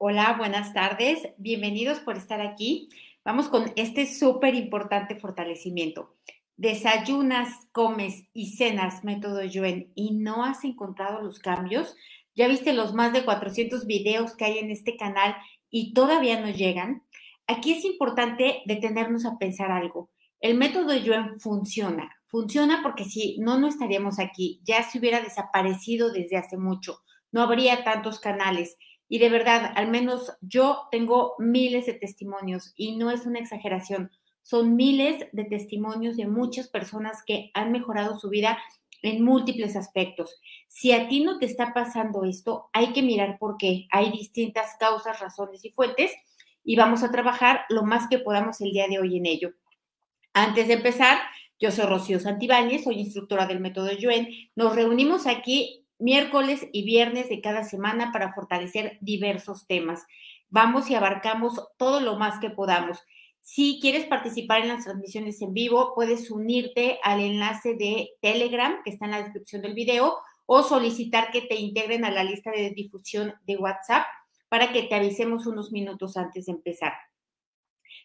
Hola, buenas tardes. Bienvenidos por estar aquí. Vamos con este súper importante fortalecimiento. Desayunas, comes y cenas método Yuen y no has encontrado los cambios. Ya viste los más de 400 videos que hay en este canal y todavía no llegan. Aquí es importante detenernos a pensar algo. El método Yuen funciona. Funciona porque si no, no estaríamos aquí. Ya se hubiera desaparecido desde hace mucho. No habría tantos canales. Y de verdad, al menos yo tengo miles de testimonios y no es una exageración. Son miles de testimonios de muchas personas que han mejorado su vida en múltiples aspectos. Si a ti no te está pasando esto, hay que mirar por qué. Hay distintas causas, razones y fuentes y vamos a trabajar lo más que podamos el día de hoy en ello. Antes de empezar, yo soy Rocío Santibáñez, soy instructora del método Yuen. Nos reunimos aquí miércoles y viernes de cada semana para fortalecer diversos temas. Vamos y abarcamos todo lo más que podamos. Si quieres participar en las transmisiones en vivo, puedes unirte al enlace de Telegram que está en la descripción del video o solicitar que te integren a la lista de difusión de WhatsApp para que te avisemos unos minutos antes de empezar.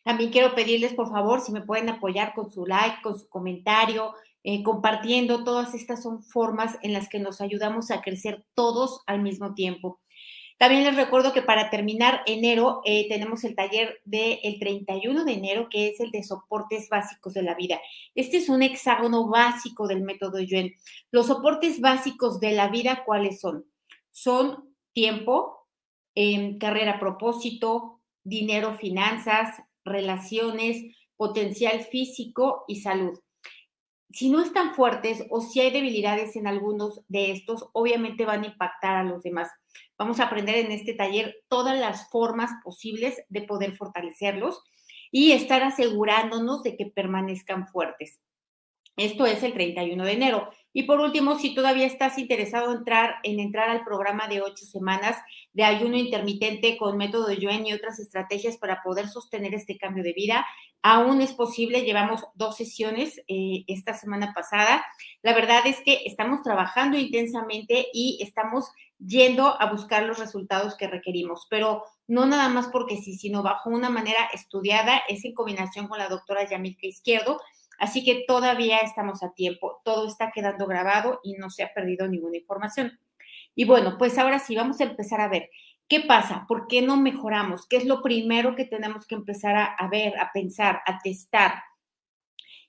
También quiero pedirles, por favor, si me pueden apoyar con su like, con su comentario, eh, compartiendo. Todas estas son formas en las que nos ayudamos a crecer todos al mismo tiempo. También les recuerdo que para terminar enero eh, tenemos el taller del 31 de enero, que es el de soportes básicos de la vida. Este es un hexágono básico del método Yuen. Los soportes básicos de la vida, ¿cuáles son? Son tiempo, em, carrera propósito, dinero, finanzas, relaciones, potencial físico y salud si no están fuertes o si hay debilidades en algunos de estos, obviamente van a impactar a los demás. Vamos a aprender en este taller todas las formas posibles de poder fortalecerlos y estar asegurándonos de que permanezcan fuertes. Esto es el 31 de enero. Y por último, si todavía estás interesado en entrar, en entrar al programa de ocho semanas de ayuno intermitente con método Yuen y otras estrategias para poder sostener este cambio de vida, aún es posible. Llevamos dos sesiones eh, esta semana pasada. La verdad es que estamos trabajando intensamente y estamos yendo a buscar los resultados que requerimos, pero no nada más porque sí, sino bajo una manera estudiada, es en combinación con la doctora Yamilka Izquierdo Así que todavía estamos a tiempo, todo está quedando grabado y no se ha perdido ninguna información. Y bueno, pues ahora sí, vamos a empezar a ver qué pasa, por qué no mejoramos, qué es lo primero que tenemos que empezar a, ver, a pensar, a testar.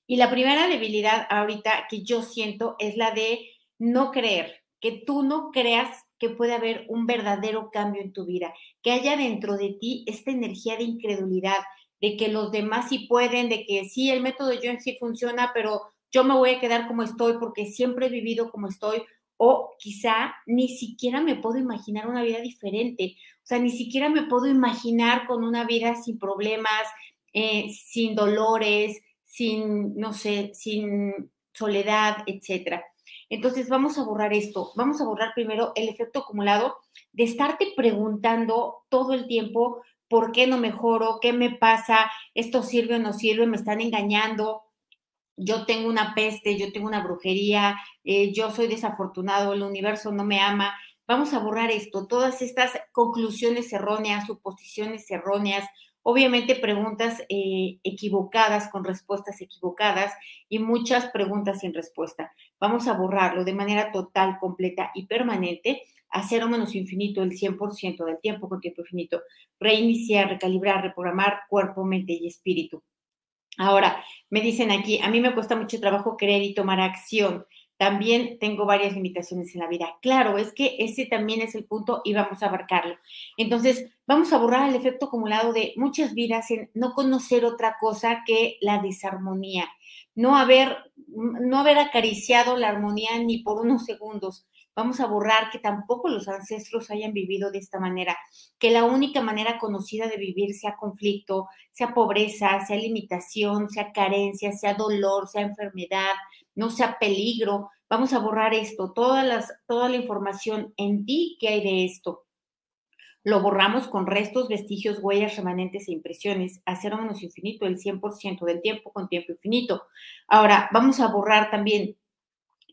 Y la primera debilidad ahorita que yo siento es la de no creer, que tú no creas que puede haber un verdadero cambio en tu vida, que haya dentro de ti esta energía de incredulidad, de que los demás sí pueden, de que sí, el método yo en sí funciona, pero yo me voy a quedar como estoy porque siempre he vivido como estoy, o quizá ni siquiera me puedo imaginar una vida diferente, o sea, ni siquiera me puedo imaginar con una vida sin problemas, eh, sin dolores, sin, no sé, sin soledad, etcétera. Entonces, vamos a borrar esto. Vamos a borrar primero el efecto acumulado de estarte preguntando todo el tiempo ¿por qué no mejoro? ¿Qué me pasa? ¿Esto sirve o no sirve? ¿Me están engañando? Yo tengo una peste, yo tengo una brujería, eh, yo soy desafortunado, el universo no me ama. Vamos a borrar esto, todas estas conclusiones erróneas, suposiciones erróneas, obviamente preguntas eh, equivocadas con respuestas equivocadas y muchas preguntas sin respuesta. Vamos a borrarlo de manera total, completa y permanente a cero menos infinito el 100% del tiempo con tiempo infinito, reiniciar, recalibrar, reprogramar cuerpo, mente y espíritu. Ahora, me dicen aquí, a mí me cuesta mucho trabajo creer y tomar acción. También tengo varias limitaciones en la vida. Claro, es que ese también es el punto y vamos a abarcarlo. Entonces, vamos a borrar el efecto acumulado de muchas vidas en no conocer otra cosa que la desarmonía, no haber, no haber acariciado la armonía ni por unos segundos, Vamos a borrar que tampoco los ancestros hayan vivido de esta manera, que la única manera conocida de vivir sea conflicto, sea pobreza, sea limitación, sea carencia, sea dolor, sea enfermedad, no sea peligro. Vamos a borrar esto, todas las, toda la información en ti que hay de esto. Lo borramos con restos, vestigios, huellas, remanentes e impresiones, a cero menos infinito, el 100% del tiempo con tiempo infinito. Ahora, vamos a borrar también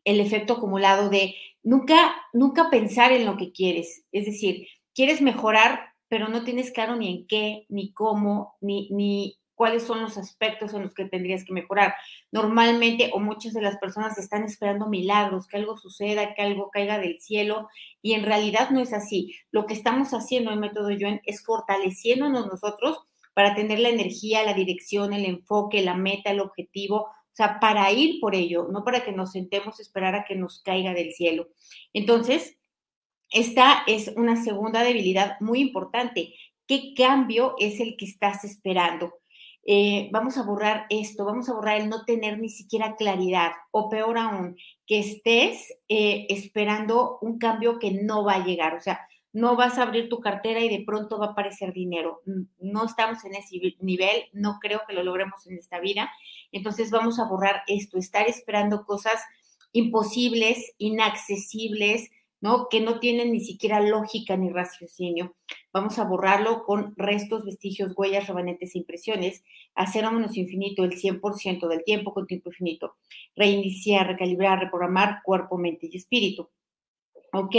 el efecto acumulado de nunca, nunca pensar en lo que quieres. Es decir, quieres mejorar pero no tienes claro ni en qué, ni cómo, ni, ni cuáles son los aspectos en los que tendrías que mejorar. Normalmente o muchas de las personas están esperando milagros, que algo suceda, que algo caiga del cielo y en realidad no es así. Lo que estamos haciendo en Método Yuen es fortaleciéndonos nosotros para tener la energía, la dirección, el enfoque, la meta, el objetivo, o sea, para ir por ello, no para que nos sentemos a esperar a que nos caiga del cielo. Entonces, esta es una segunda debilidad muy importante. ¿Qué cambio es el que estás esperando? Eh, vamos a borrar esto, vamos a borrar el no tener ni siquiera claridad, o peor aún, que estés eh, esperando un cambio que no va a llegar, o sea, no vas a abrir tu cartera y de pronto va a aparecer dinero. No estamos en ese nivel, no creo que lo logremos en esta vida. Entonces vamos a borrar esto, estar esperando cosas imposibles, inaccesibles, ¿no? Que no tienen ni siquiera lógica ni raciocinio. Vamos a borrarlo con restos, vestigios, huellas, remanentes e impresiones. Hacer a menos infinito el 100% del tiempo con tiempo infinito. Reiniciar, recalibrar, reprogramar cuerpo, mente y espíritu. Ok,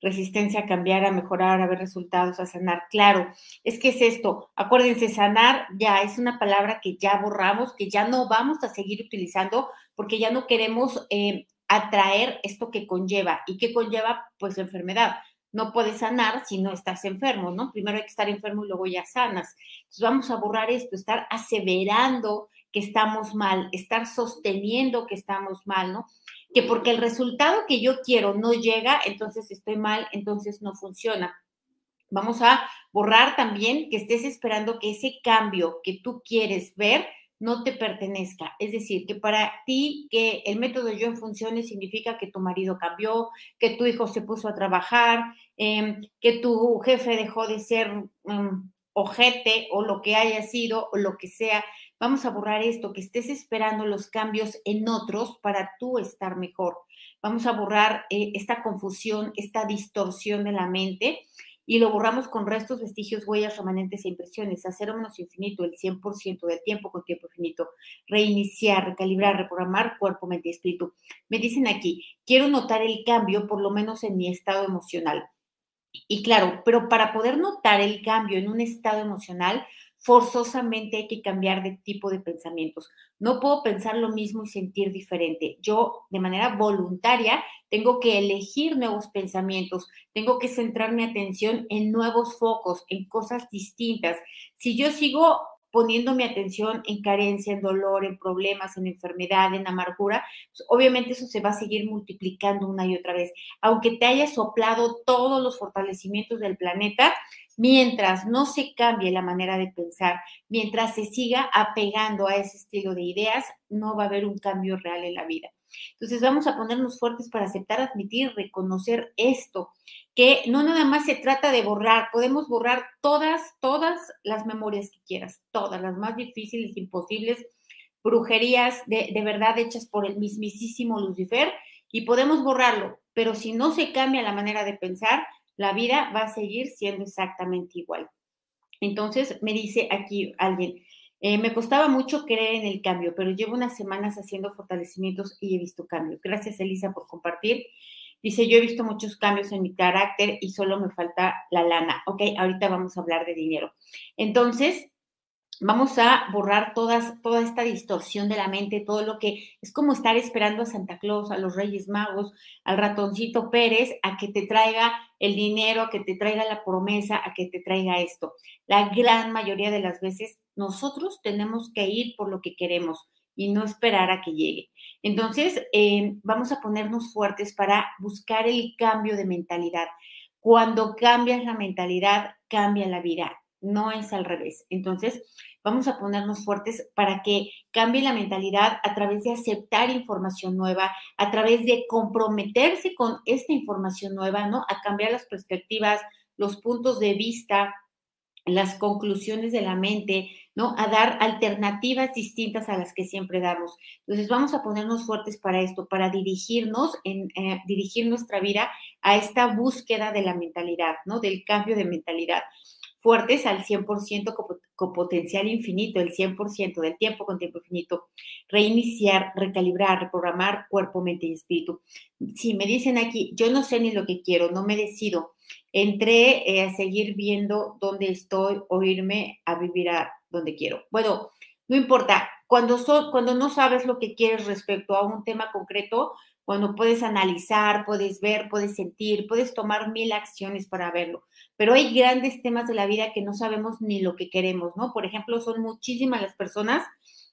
resistencia a cambiar, a mejorar, a ver resultados, a sanar. Claro, es que es esto. Acuérdense, sanar ya es una palabra que ya borramos, que ya no vamos a seguir utilizando porque ya no queremos eh, atraer esto que conlleva. ¿Y que conlleva? Pues enfermedad. No puedes sanar si no estás enfermo, ¿no? Primero hay que estar enfermo y luego ya sanas. Entonces vamos a borrar esto, estar aseverando que estamos mal, estar sosteniendo que estamos mal, ¿no? Que porque el resultado que yo quiero no llega, entonces estoy mal, entonces no funciona. Vamos a borrar también que estés esperando que ese cambio que tú quieres ver no te pertenezca. Es decir, que para ti que el método yo en funciones significa que tu marido cambió, que tu hijo se puso a trabajar, em, que tu jefe dejó de ser um, ojete o lo que haya sido o lo que sea. Vamos a borrar esto, que estés esperando los cambios en otros para tú estar mejor. Vamos a borrar eh, esta confusión, esta distorsión de la mente y lo borramos con restos, vestigios, huellas, remanentes e impresiones, hacer menos infinito el 100% del tiempo con tiempo infinito, reiniciar, recalibrar, reprogramar cuerpo, mente y espíritu. Me dicen aquí, quiero notar el cambio por lo menos en mi estado emocional. Y claro, pero para poder notar el cambio en un estado emocional, forzosamente hay que cambiar de tipo de pensamientos. No puedo pensar lo mismo y sentir diferente. Yo, de manera voluntaria, tengo que elegir nuevos pensamientos, tengo que centrar mi atención en nuevos focos, en cosas distintas. Si yo sigo poniendo mi atención en carencia, en dolor, en problemas, en enfermedad, en amargura, pues obviamente eso se va a seguir multiplicando una y otra vez. Aunque te haya soplado todos los fortalecimientos del planeta, mientras no se cambie la manera de pensar, mientras se siga apegando a ese estilo de ideas, no va a haber un cambio real en la vida. Entonces vamos a ponernos fuertes para aceptar, admitir, reconocer esto, que no nada más se trata de borrar, podemos borrar todas, todas las memorias que quieras, todas, las más difíciles, imposibles, brujerías de, de verdad hechas por el mismísimo Lucifer, y podemos borrarlo, pero si no se cambia la manera de pensar, la vida va a seguir siendo exactamente igual. Entonces me dice aquí alguien, eh, me costaba mucho creer en el cambio, pero llevo unas semanas haciendo fortalecimientos y he visto cambios. Gracias, Elisa, por compartir. Dice, yo he visto muchos cambios en mi carácter y solo me falta la lana. Ok, ahorita vamos a hablar de dinero. Entonces, vamos a borrar todas, toda esta distorsión de la mente, todo lo que es como estar esperando a Santa Claus, a los Reyes Magos, al ratoncito Pérez, a que te traiga el dinero, a que te traiga la promesa, a que te traiga esto. La gran mayoría de las veces nosotros tenemos que ir por lo que queremos y no esperar a que llegue. Entonces, eh, vamos a ponernos fuertes para buscar el cambio de mentalidad. Cuando cambias la mentalidad, cambia la vida no es al revés. Entonces, vamos a ponernos fuertes para que cambie la mentalidad a través de aceptar información nueva, a través de comprometerse con esta información nueva, ¿no? A cambiar las perspectivas, los puntos de vista, las conclusiones de la mente, ¿no? A dar alternativas distintas a las que siempre damos. Entonces vamos a ponernos fuertes para esto, para dirigirnos, en, eh, dirigir nuestra vida a esta búsqueda de la mentalidad, ¿no? Del cambio de mentalidad fuertes al 100% con, potencial infinito, el 100% del tiempo con tiempo infinito, reiniciar, recalibrar, reprogramar cuerpo, mente y espíritu. Si me dicen aquí, yo no sé ni lo que quiero, no me decido, Entré eh, a seguir viendo dónde estoy o irme a vivir a donde quiero. Bueno, no importa, cuando, cuando no sabes lo que quieres respecto a un tema concreto, cuando puedes analizar, puedes ver, puedes sentir, puedes tomar mil acciones para verlo. Pero hay grandes temas de la vida que no sabemos ni lo que queremos, ¿no? Por ejemplo, son muchísimas las personas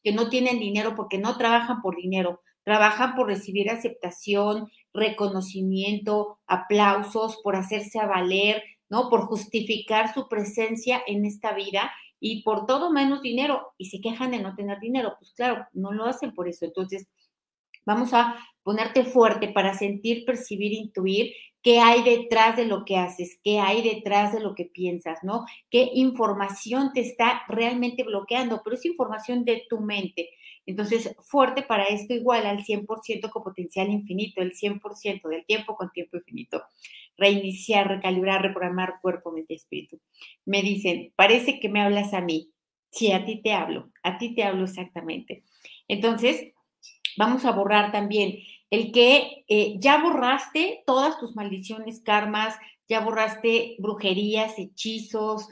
que no tienen dinero porque no trabajan por dinero, trabajan por recibir aceptación, reconocimiento, aplausos, por hacerse a valer, ¿no? Por justificar su presencia en esta vida y por todo menos dinero y se quejan de no tener dinero. Pues claro, no lo hacen por eso. Entonces, vamos a ponerte fuerte para sentir, percibir, intuir qué hay detrás de lo que haces, qué hay detrás de lo que piensas, ¿no? ¿Qué información te está realmente bloqueando? Pero es información de tu mente. Entonces, fuerte para esto igual al 100% con potencial infinito, el 100% del tiempo con tiempo infinito. Reiniciar, recalibrar, reprogramar cuerpo, mente y espíritu. Me dicen, parece que me hablas a mí. Sí, a ti te hablo, a ti te hablo exactamente. Entonces, vamos a borrar también el que eh, ya borraste todas tus maldiciones, karmas, ya borraste brujerías, hechizos,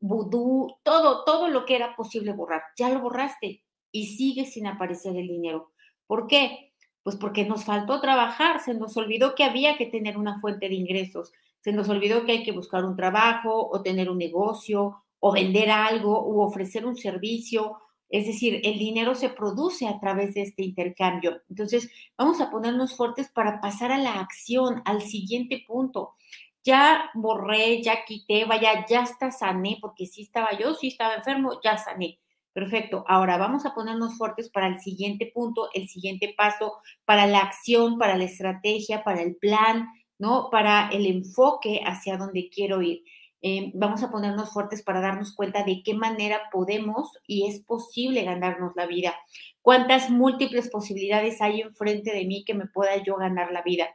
vudú, todo, todo lo que era posible borrar, ya lo borraste y sigue sin aparecer el dinero. ¿Por qué? Pues porque nos faltó trabajar, se nos olvidó que había que tener una fuente de ingresos, se nos olvidó que hay que buscar un trabajo o tener un negocio o vender algo o ofrecer un servicio es decir, el dinero se produce a través de este intercambio. Entonces, vamos a ponernos fuertes para pasar a la acción, al siguiente punto. Ya borré, ya quité, vaya, ya está sané, porque sí estaba yo, sí estaba enfermo, ya sané. Perfecto. Ahora vamos a ponernos fuertes para el siguiente punto, el siguiente paso, para la acción, para la estrategia, para el plan, ¿no? Para el enfoque hacia donde quiero ir. Eh, vamos a ponernos fuertes para darnos cuenta de qué manera podemos y es posible ganarnos la vida. Cuántas múltiples posibilidades hay enfrente de mí que me pueda yo ganar la vida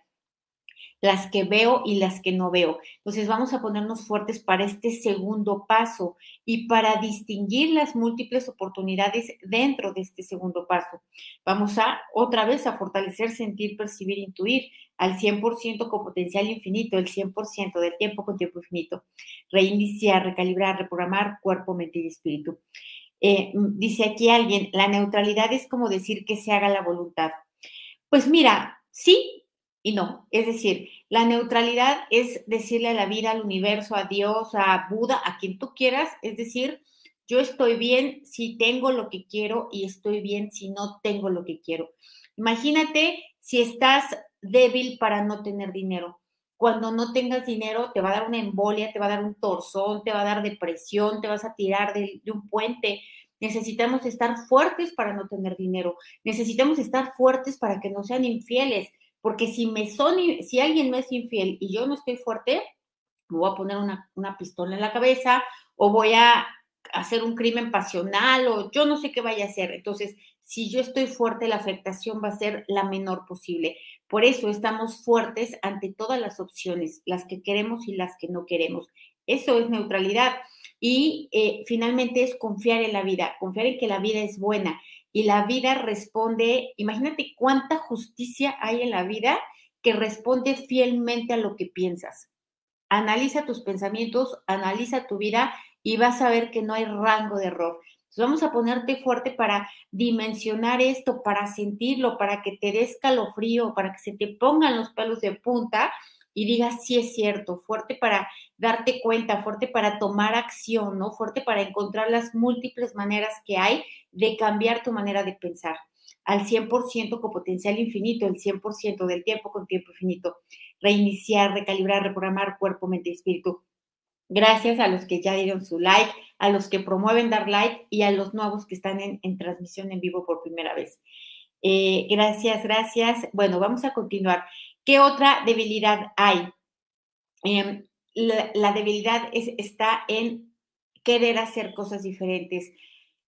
las que veo y las que no veo. Entonces vamos a ponernos fuertes para este segundo paso y para distinguir las múltiples oportunidades dentro de este segundo paso. Vamos a otra vez a fortalecer, sentir, percibir, intuir al 100% con potencial infinito, el 100% del tiempo con tiempo infinito. Reiniciar, recalibrar, reprogramar cuerpo, mente y espíritu. Eh, dice aquí alguien, la neutralidad es como decir que se haga la voluntad. Pues mira, sí, y no. Es decir, la neutralidad es decirle a la vida, al universo, a Dios, a Buda, a quien tú quieras, es decir, yo estoy bien si tengo lo que quiero y estoy bien si no tengo lo que quiero. Imagínate si estás débil para no tener dinero. Cuando no tengas dinero, te va a dar una embolia, te va a dar un torzón, te va a dar depresión, te vas a tirar de, de un puente. Necesitamos estar fuertes para no tener dinero. Necesitamos estar fuertes para que no sean infieles porque si me son, si alguien me es infiel y yo no estoy fuerte, me voy a poner una, pistola en la cabeza o voy a hacer un crimen pasional o yo no sé qué vaya a hacer. Entonces, si yo estoy fuerte, la afectación va a ser la menor posible. Por eso estamos fuertes ante todas las opciones, las que queremos y las que no queremos. Eso es neutralidad. Y eh, finalmente es confiar en la vida, confiar en que la vida es buena y la vida responde, imagínate cuánta justicia hay en la vida que responde fielmente a lo que piensas. Analiza tus pensamientos, analiza tu vida y vas a ver que no hay rango de error. Entonces vamos a ponerte fuerte para dimensionar esto, para sentirlo, para que te des calofrío, para que se te pongan los pelos de punta y digas, sí es cierto, fuerte para darte cuenta, fuerte para tomar acción, ¿no? Fuerte para encontrar las múltiples maneras que hay de cambiar tu manera de pensar al 100% con potencial infinito, el 100% del tiempo con tiempo infinito. Reiniciar, recalibrar, reprogramar cuerpo, mente y espíritu. Gracias a los que ya dieron su like, a los que promueven dar like y a los nuevos que están en, transmisión en vivo por primera vez. Eh, gracias, gracias. Bueno, vamos a continuar. ¿Qué otra debilidad hay? Em, la, debilidad está en querer hacer cosas diferentes,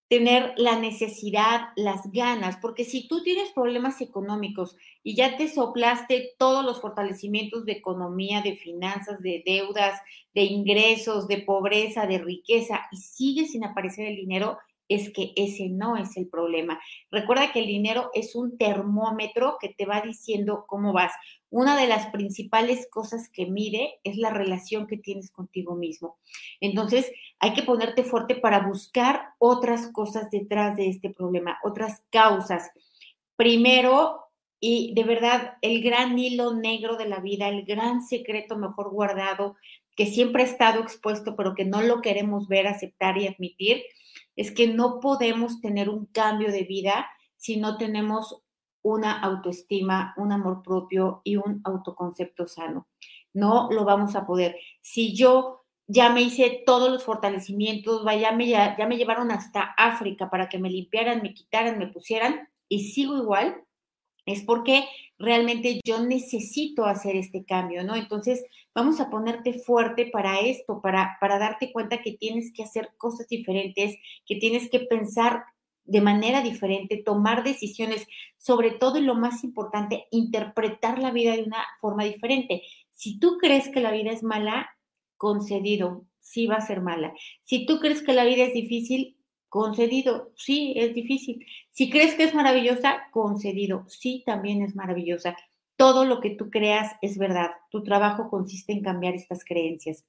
tener la necesidad, las ganas, porque si tú tienes problemas económicos y ya te soplaste todos los fortalecimientos de economía, de finanzas, de deudas, de ingresos, de pobreza, de riqueza y sigues sin aparecer el dinero, es que ese no es el problema. Recuerda que el dinero es un termómetro que te va diciendo cómo vas. Una de las principales cosas que mide es la relación que tienes contigo mismo. Entonces, hay que ponerte fuerte para buscar otras cosas detrás de este problema, otras causas. Primero, y de verdad, el gran hilo negro de la vida, el gran secreto mejor guardado, que siempre ha estado expuesto, pero que no lo queremos ver, aceptar y admitir, es que no podemos tener un cambio de vida si no tenemos una autoestima, un amor propio y un autoconcepto sano. No lo vamos a poder. Si yo ya me hice todos los fortalecimientos, ya me, ya me llevaron hasta África para que me limpiaran, me quitaran, me pusieran y sigo igual, es porque realmente yo necesito hacer este cambio, ¿no? Entonces, vamos a ponerte fuerte para esto, para, para darte cuenta que tienes que hacer cosas diferentes, que tienes que pensar de manera diferente, tomar decisiones, sobre todo y lo más importante, interpretar la vida de una forma diferente. Si tú crees que la vida es mala, concedido, sí va a ser mala. Si tú crees que la vida es difícil, concedido, sí, es difícil. Si crees que es maravillosa, concedido, sí, también es maravillosa. Todo lo que tú creas es verdad. Tu trabajo consiste en cambiar estas creencias.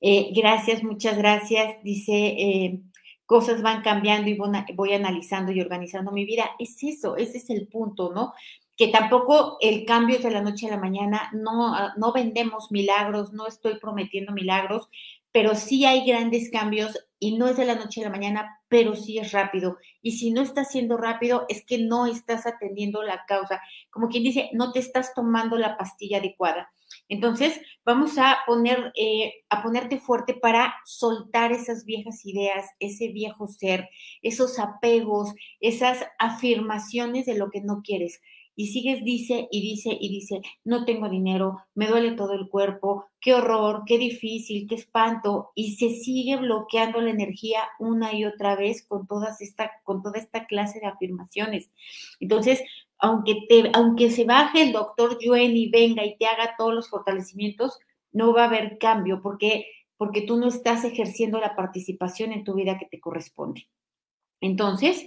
Eh, gracias, muchas gracias. Dice, eh, cosas van cambiando y voy, analizando y organizando mi vida. Es eso, ese es el punto, ¿no? Que tampoco el cambio es de la noche a la mañana, no, ah, no vendemos milagros, no estoy prometiendo milagros, pero sí hay grandes cambios y no es de la noche a la mañana, pero sí es rápido. Y si no está siendo rápido, es que no estás atendiendo la causa. Como quien dice, no te estás tomando la pastilla adecuada. Entonces, vamos a poner, eh, a ponerte fuerte para soltar esas viejas ideas, ese viejo ser, esos apegos, esas afirmaciones de lo que no quieres y sigues, dice y dice y dice, no tengo dinero, me duele todo el cuerpo, qué horror, qué difícil, qué espanto, y se sigue bloqueando la energía una y otra vez con, todas esta, con toda esta clase de afirmaciones. Entonces, aunque, te, aunque se baje el doctor Yuen y venga y te haga todos los fortalecimientos, no va a haber cambio porque, porque tú no estás ejerciendo la participación en tu vida que te corresponde. Entonces,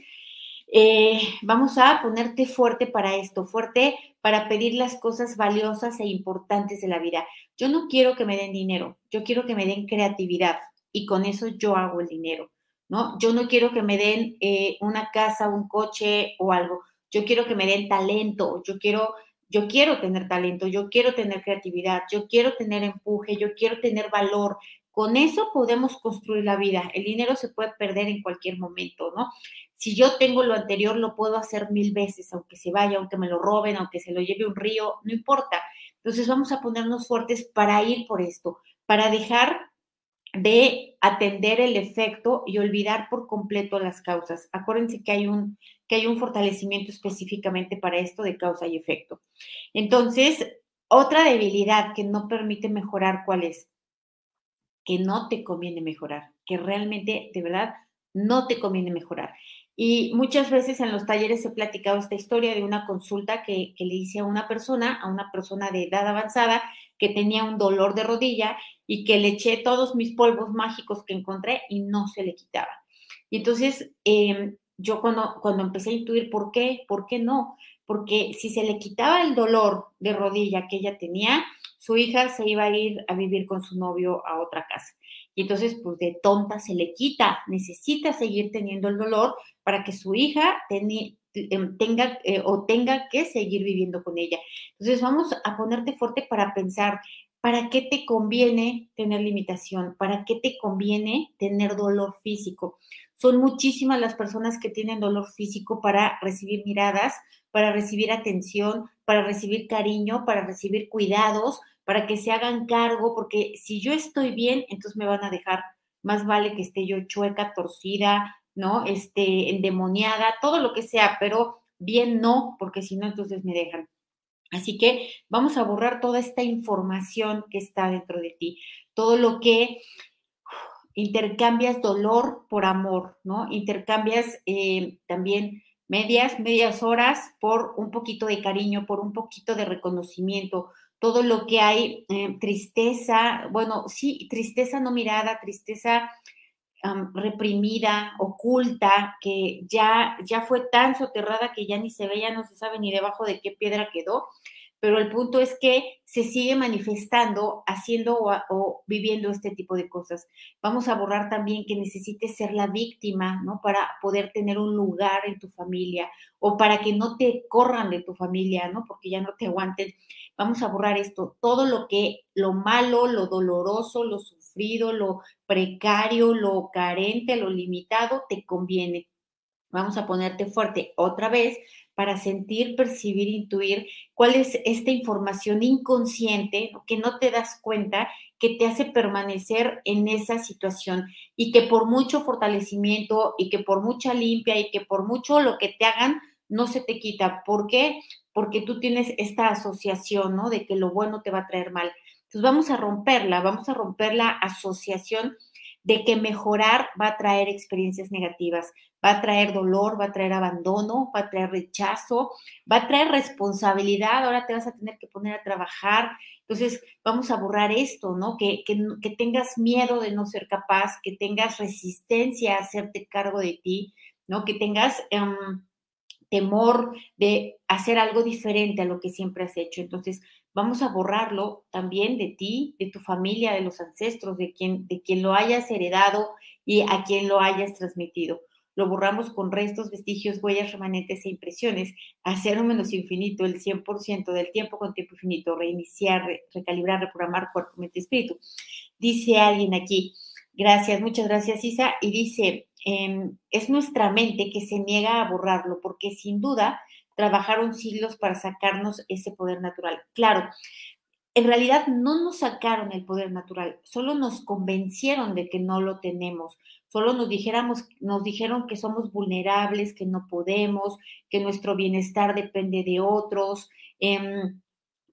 eh, vamos a ponerte fuerte para esto, fuerte para pedir las cosas valiosas e importantes de la vida. Yo no quiero que me den dinero, yo quiero que me den creatividad y con eso yo hago el dinero, ¿no? Yo no quiero que me den eh, una casa, un coche o algo. Yo quiero que me den talento, yo quiero, yo quiero tener talento, yo quiero tener creatividad, yo quiero tener empuje, yo quiero tener valor. Con eso podemos construir la vida. El dinero se puede perder en cualquier momento, ¿no? Si yo tengo lo anterior, lo puedo hacer mil veces, aunque se vaya, aunque me lo roben, aunque se lo lleve un río, no importa. Entonces vamos a ponernos fuertes para ir por esto, para dejar de atender el efecto y olvidar por completo las causas. Acuérdense que hay un, que hay un fortalecimiento específicamente para esto de causa y efecto. Entonces, otra debilidad que no permite mejorar, ¿cuál es? Que no te conviene mejorar, que realmente, de verdad, no te conviene mejorar. Y muchas veces en los talleres he platicado esta historia de una consulta que, le hice a una persona, a una persona de edad avanzada, que tenía un dolor de rodilla y que le eché todos mis polvos mágicos que encontré y no se le quitaba. Y entonces em, yo cuando, cuando empecé a intuir por qué, por qué no, porque si se le quitaba el dolor de rodilla que ella tenía, su hija se iba a ir a vivir con su novio a otra casa. Y entonces, pues de tonta se le quita, necesita seguir teniendo el dolor para que su hija em, tenga eh, o tenga que seguir viviendo con ella. Entonces, vamos a ponerte fuerte para pensar, ¿para qué te conviene tener limitación? ¿Para qué te conviene tener dolor físico? Son muchísimas las personas que tienen dolor físico para recibir miradas, para recibir atención, para recibir cariño, para recibir cuidados, para que se hagan cargo, porque si yo estoy bien, entonces me van a dejar. Más vale que esté yo chueca, torcida, ¿no? Este, endemoniada, todo lo que sea, pero bien no, porque si no, entonces me dejan. Así que vamos a borrar toda esta información que está dentro de ti, todo lo que intercambias dolor por amor, ¿no? Intercambias eh, también medias, medias horas por un poquito de cariño, por un poquito de reconocimiento, todo lo que hay, eh, tristeza, bueno, sí, tristeza no mirada, tristeza reprimida, oculta, que ya, ya fue tan soterrada que ya ni se ve, ya no se sabe ni debajo de qué piedra quedó pero el punto es que se sigue manifestando, haciendo o, viviendo este tipo de cosas. Vamos a borrar también que necesites ser la víctima, ¿no? Para poder tener un lugar en tu familia o para que no te corran de tu familia, ¿no? Porque ya no te aguanten. Vamos a borrar esto, todo lo que, lo malo, lo doloroso, lo sufrido, lo precario, lo carente, lo limitado, te conviene. Vamos a ponerte fuerte otra vez para sentir, percibir, intuir cuál es esta información inconsciente que no te das cuenta que te hace permanecer en esa situación y que por mucho fortalecimiento y que por mucha limpia y que por mucho lo que te hagan no se te quita. ¿Por qué? Porque tú tienes esta asociación, ¿no? De que lo bueno te va a traer mal. Entonces vamos a romperla, vamos a romper la asociación de que mejorar va a traer experiencias negativas, va a traer dolor, va a traer abandono, va a traer rechazo, va a traer responsabilidad, ahora te vas a tener que poner a trabajar. Entonces, vamos a borrar esto, ¿no? Que, que, tengas miedo de no ser capaz, que tengas resistencia a hacerte cargo de ti, ¿no? Que tengas... Em, temor de hacer algo diferente a lo que siempre has hecho. Entonces, vamos a borrarlo también de ti, de tu familia, de los ancestros, de quien, de quien lo hayas heredado y a quien lo hayas transmitido. Lo borramos con restos, vestigios, huellas, remanentes e impresiones, hacer un menos infinito, el 100% del tiempo con tiempo infinito, reiniciar, recalibrar, reprogramar cuerpo, mente, espíritu. Dice alguien aquí, gracias, muchas gracias Isa, y dice, em, es nuestra mente que se niega a borrarlo, porque sin duda trabajaron siglos para sacarnos ese poder natural. Claro, en realidad no nos sacaron el poder natural, solo nos convencieron de que no lo tenemos, solo nos dijéramos, nos dijeron que somos vulnerables, que no podemos, que nuestro bienestar depende de otros, em,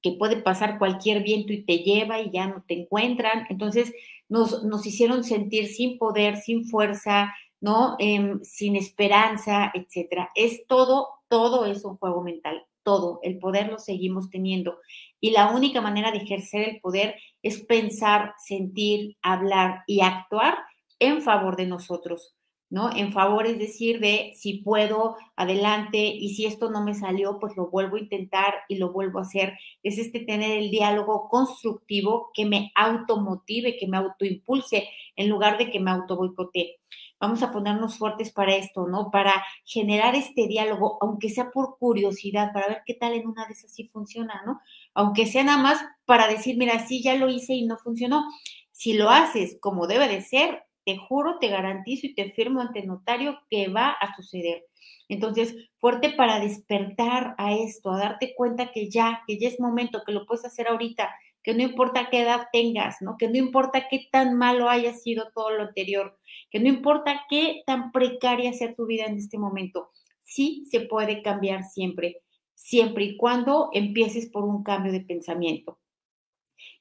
que puede pasar cualquier viento y te lleva y ya no te encuentran. Entonces nos, nos hicieron sentir sin poder, sin fuerza, ¿no? Em, sin esperanza, etcétera. Es todo, todo es un juego mental, todo. El poder lo seguimos teniendo. Y la única manera de ejercer el poder es pensar, sentir, hablar y actuar en favor de nosotros, ¿no? En favor, es decir, de si puedo, adelante, y si esto no me salió, pues lo vuelvo a intentar y lo vuelvo a hacer. Es este tener el diálogo constructivo que me automotive, que me autoimpulse, en lugar de que me auto boicotee vamos a ponernos fuertes para esto, ¿no? Para generar este diálogo, aunque sea por curiosidad, para ver qué tal en una de esas sí funciona, ¿no? Aunque sea nada más para decir, mira, sí, ya lo hice y no funcionó. Si lo haces como debe de ser, te juro, te garantizo y te firmo ante notario que va a suceder. Entonces, fuerte para despertar a esto, a darte cuenta que ya, que ya es momento, que lo puedes hacer ahorita, que no importa qué edad tengas, ¿no? Que no importa qué tan malo haya sido todo lo anterior, que no importa qué tan precaria sea tu vida en este momento, sí se puede cambiar siempre, siempre y cuando empieces por un cambio de pensamiento.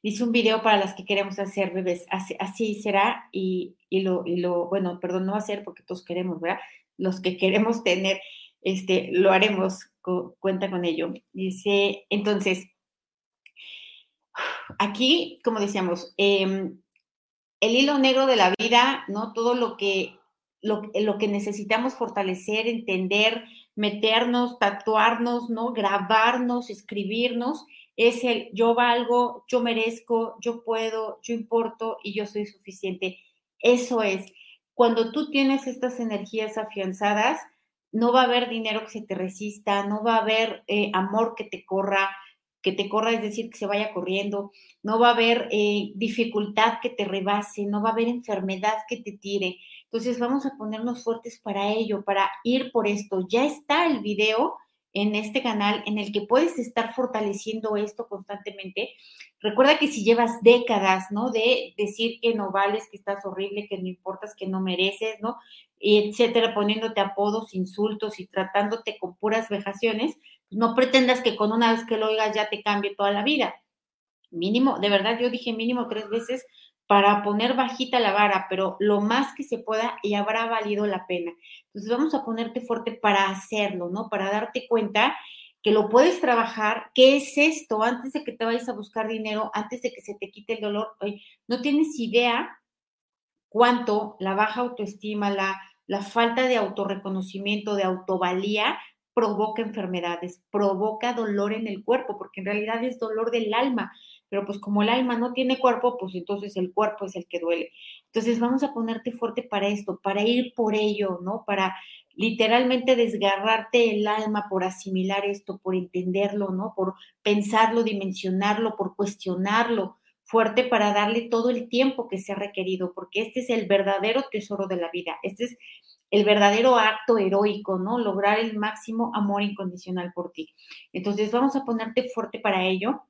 Hice un video para las que queremos hacer bebés, así, será y, lo, y lo, bueno, perdón, no hacer porque todos queremos, ¿verdad? Los que queremos tener, este, lo haremos, cuenta con ello. Dice, entonces, aquí, como decíamos, em, el hilo negro de la vida, ¿no? Todo lo que, lo, lo, que necesitamos fortalecer, entender, meternos, tatuarnos, ¿no? Grabarnos, escribirnos, es el yo valgo, yo merezco, yo puedo, yo importo y yo soy suficiente. Eso es. Cuando tú tienes estas energías afianzadas, no va a haber dinero que se te resista, no va a haber eh, amor que te corra, que te corra, es decir, que se vaya corriendo, no va a haber eh, dificultad que te rebase, no va a haber enfermedad que te tire. Entonces vamos a ponernos fuertes para ello, para ir por esto. Ya está el video en este canal en el que puedes estar fortaleciendo esto constantemente. Recuerda que si llevas décadas, ¿no? De decir que no vales, que estás horrible, que no importas, que no mereces, ¿no? Y etcétera, poniéndote apodos, insultos y tratándote con puras vejaciones, no pretendas que con una vez que lo oigas ya te cambie toda la vida. Mínimo, de verdad, yo dije mínimo tres veces para poner bajita la vara, pero lo más que se pueda y habrá valido la pena. Entonces vamos a ponerte fuerte para hacerlo, ¿no? Para darte cuenta que lo puedes trabajar, ¿qué es esto? Antes de que te vayas a buscar dinero, antes de que se te quite el dolor, no tienes idea cuánto la baja autoestima, la, la falta de autorreconocimiento, de autovalía, provoca enfermedades, provoca dolor en el cuerpo, porque en realidad es dolor del alma, pero pues como el alma no tiene cuerpo, pues entonces el cuerpo es el que duele. Entonces vamos a ponerte fuerte para esto, para ir por ello, ¿no? Para literalmente desgarrarte el alma por asimilar esto, por entenderlo, ¿no? Por pensarlo, dimensionarlo, por cuestionarlo, fuerte para darle todo el tiempo que sea requerido, porque este es el verdadero tesoro de la vida, este es el verdadero acto heroico, ¿no? Lograr el máximo amor incondicional por ti. Entonces vamos a ponerte fuerte para ello.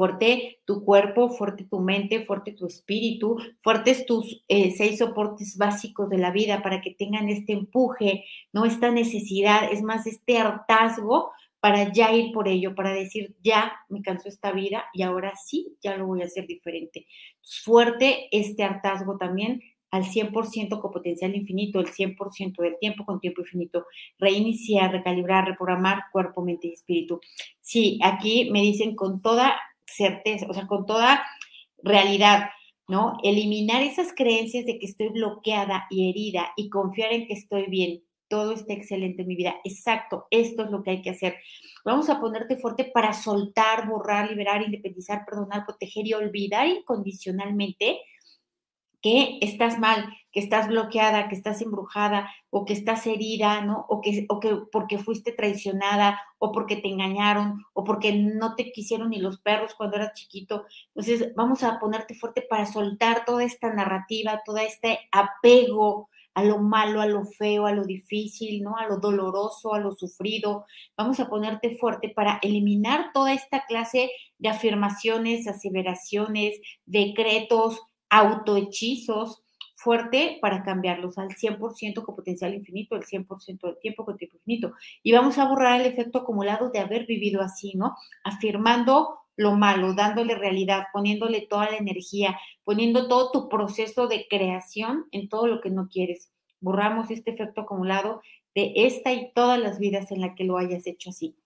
Fuerte tu cuerpo, fuerte tu mente, fuerte tu espíritu, fuertes tus eh, seis soportes básicos de la vida para que tengan este empuje, no esta necesidad, es más, este hartazgo para ya ir por ello, para decir, ya me cansó esta vida y ahora sí, ya lo voy a hacer diferente. Fuerte este hartazgo también al 100% con potencial infinito, el 100% del tiempo con tiempo infinito, reiniciar, recalibrar, reprogramar cuerpo, mente y espíritu. Sí, aquí me dicen con toda certeza, o sea, con toda realidad, ¿no? Eliminar esas creencias de que estoy bloqueada y herida y confiar en que estoy bien. Todo está excelente en mi vida. Exacto, esto es lo que hay que hacer. Vamos a ponerte fuerte para soltar, borrar, liberar, independizar, perdonar, proteger y olvidar incondicionalmente que estás mal, que estás bloqueada, que estás embrujada o que estás herida, ¿no? O que, o que porque fuiste traicionada o porque te engañaron o porque no te quisieron ni los perros cuando eras chiquito. Entonces, vamos a ponerte fuerte para soltar toda esta narrativa, todo este apego a lo malo, a lo feo, a lo difícil, ¿no? A lo doloroso, a lo sufrido. Vamos a ponerte fuerte para eliminar toda esta clase de afirmaciones, aseveraciones, decretos, autohechizos fuerte para cambiarlos al 100% con potencial infinito, el 100% del tiempo con tiempo infinito. Y vamos a borrar el efecto acumulado de haber vivido así, ¿no? Afirmando lo malo, dándole realidad, poniéndole toda la energía, poniendo todo tu proceso de creación en todo lo que no quieres. Borramos este efecto acumulado de esta y todas las vidas en las que lo hayas hecho así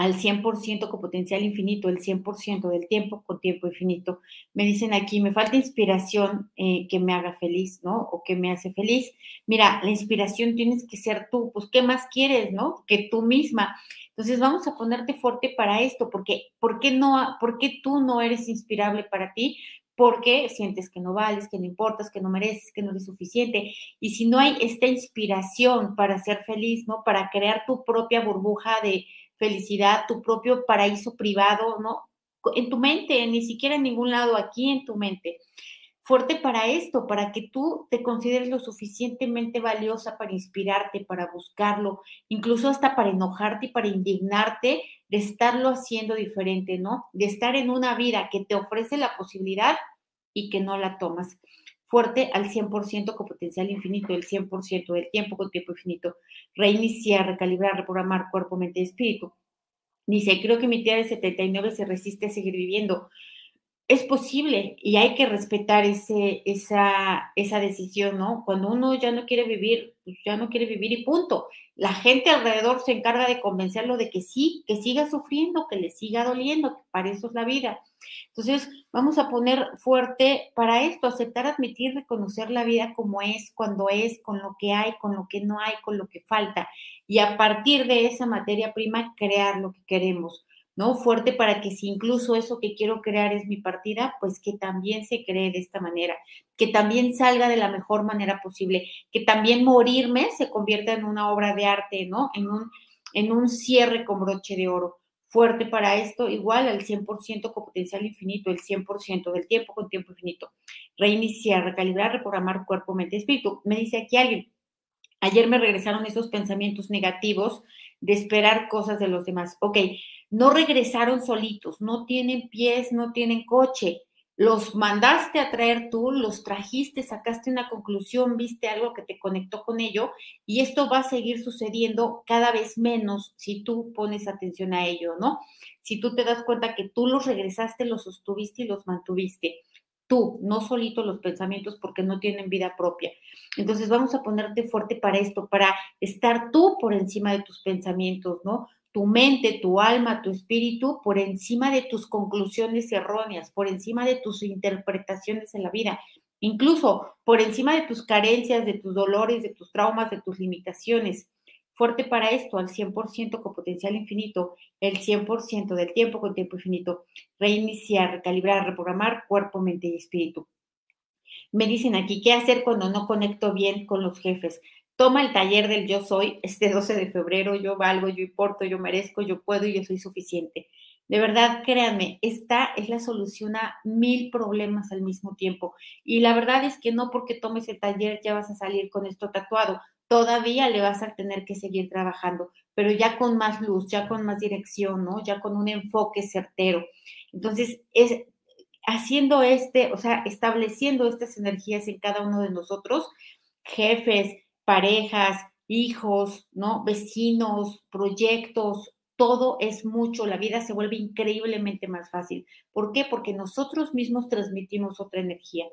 al 100% con potencial infinito, el 100% del tiempo con tiempo infinito. Me dicen aquí, me falta inspiración eh, que me haga feliz, ¿no? O que me hace feliz. Mira, la inspiración tienes que ser tú, pues, ¿qué más quieres, no? Que tú misma. Entonces, vamos a ponerte fuerte para esto, porque ¿por qué, no, ¿por qué tú no eres inspirable para ti? porque sientes que no vales, que no importas, que no mereces, que no eres suficiente. Y si no hay esta inspiración para ser feliz, ¿no? Para crear tu propia burbuja de, felicidad, tu propio paraíso privado, ¿no? En tu mente, ni siquiera en ningún lado, aquí en tu mente. Fuerte para esto, para que tú te consideres lo suficientemente valiosa para inspirarte, para buscarlo, incluso hasta para enojarte y para indignarte de estarlo haciendo diferente, ¿no? De estar en una vida que te ofrece la posibilidad y que no la tomas fuerte al 100% con potencial infinito, el 100% del tiempo con tiempo infinito. Reiniciar, recalibrar, reprogramar cuerpo, mente y espíritu. Dice, creo que mi tía de 79 se resiste a seguir viviendo. Es posible y hay que respetar ese, esa, esa decisión, ¿no? Cuando uno ya no quiere vivir, pues ya no quiere vivir y punto. La gente alrededor se encarga de convencerlo de que sí, que siga sufriendo, que le siga doliendo, que para eso es la vida. Entonces, vamos a poner fuerte para esto, aceptar, admitir, reconocer la vida como es, cuando es, con lo que hay, con lo que no hay, con lo que falta. Y a partir de esa materia prima, crear lo que queremos. ¿No? Fuerte para que si incluso eso que quiero crear es mi partida, pues que también se cree de esta manera, que también salga de la mejor manera posible, que también morirme se convierta en una obra de arte, ¿no? En un, en un cierre con broche de oro fuerte para esto, igual al 100% con potencial infinito, el 100% del tiempo con tiempo infinito. Reiniciar, recalibrar, reprogramar cuerpo, mente, espíritu. Me dice aquí alguien, ayer me regresaron esos pensamientos negativos de esperar cosas de los demás. Ok, no regresaron solitos, no tienen pies, no tienen coche los mandaste a traer tú, los trajiste, sacaste una conclusión, viste algo que te conectó con ello y esto va a seguir sucediendo cada vez menos si tú pones atención a ello, ¿no? Si tú te das cuenta que tú los regresaste, los sostuviste y los mantuviste. Tú, no solito los pensamientos porque no tienen vida propia. Entonces vamos a ponerte fuerte para esto, para estar tú por encima de tus pensamientos, ¿no? Tu mente, tu alma, tu espíritu por encima de tus conclusiones erróneas, por encima de tus interpretaciones en la vida. incluso por encima de tus carencias, de tus dolores, de tus traumas, de tus limitaciones. Fuerte para esto, al 100% con potencial infinito, el 100% del tiempo con tiempo infinito. Reiniciar, recalibrar, reprogramar cuerpo, mente y espíritu. Me dicen aquí, ¿qué hacer cuando no conecto bien con los jefes? Toma el taller del yo soy este 12 de febrero, yo valgo, yo importo, yo merezco, yo puedo y yo soy suficiente. De verdad, créanme, esta es la solución a mil problemas al mismo tiempo. Y la verdad es que no porque tomes el taller ya vas a salir con esto tatuado. Todavía le vas a tener que seguir trabajando, pero ya con más luz, ya con más dirección, ¿no? Ya con un enfoque certero. Entonces, es haciendo este, o sea, estableciendo estas energías en cada uno de nosotros, jefes, parejas, hijos, ¿no? Vecinos, proyectos, todo es mucho, la vida se vuelve increíblemente más fácil. ¿Por qué? Porque nosotros mismos transmitimos otra energía.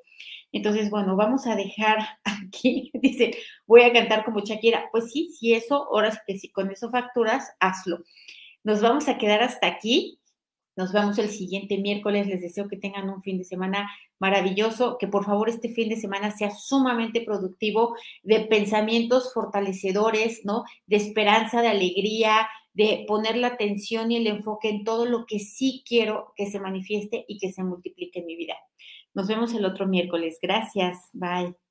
Entonces, bueno, vamos a dejar aquí, dice, voy a cantar como Shakira. Pues sí, si eso, ahora que si con eso facturas, hazlo. Nos vamos a quedar hasta aquí. Nos vemos el siguiente miércoles. Les deseo que tengan un fin de semana maravilloso, que por favor este fin de semana sea sumamente productivo de pensamientos fortalecedores, ¿no? De esperanza, de alegría, de poner la atención y el enfoque en todo lo que sí quiero que se manifieste y que se multiplique en mi vida. Nos vemos el otro miércoles. Gracias. Bye.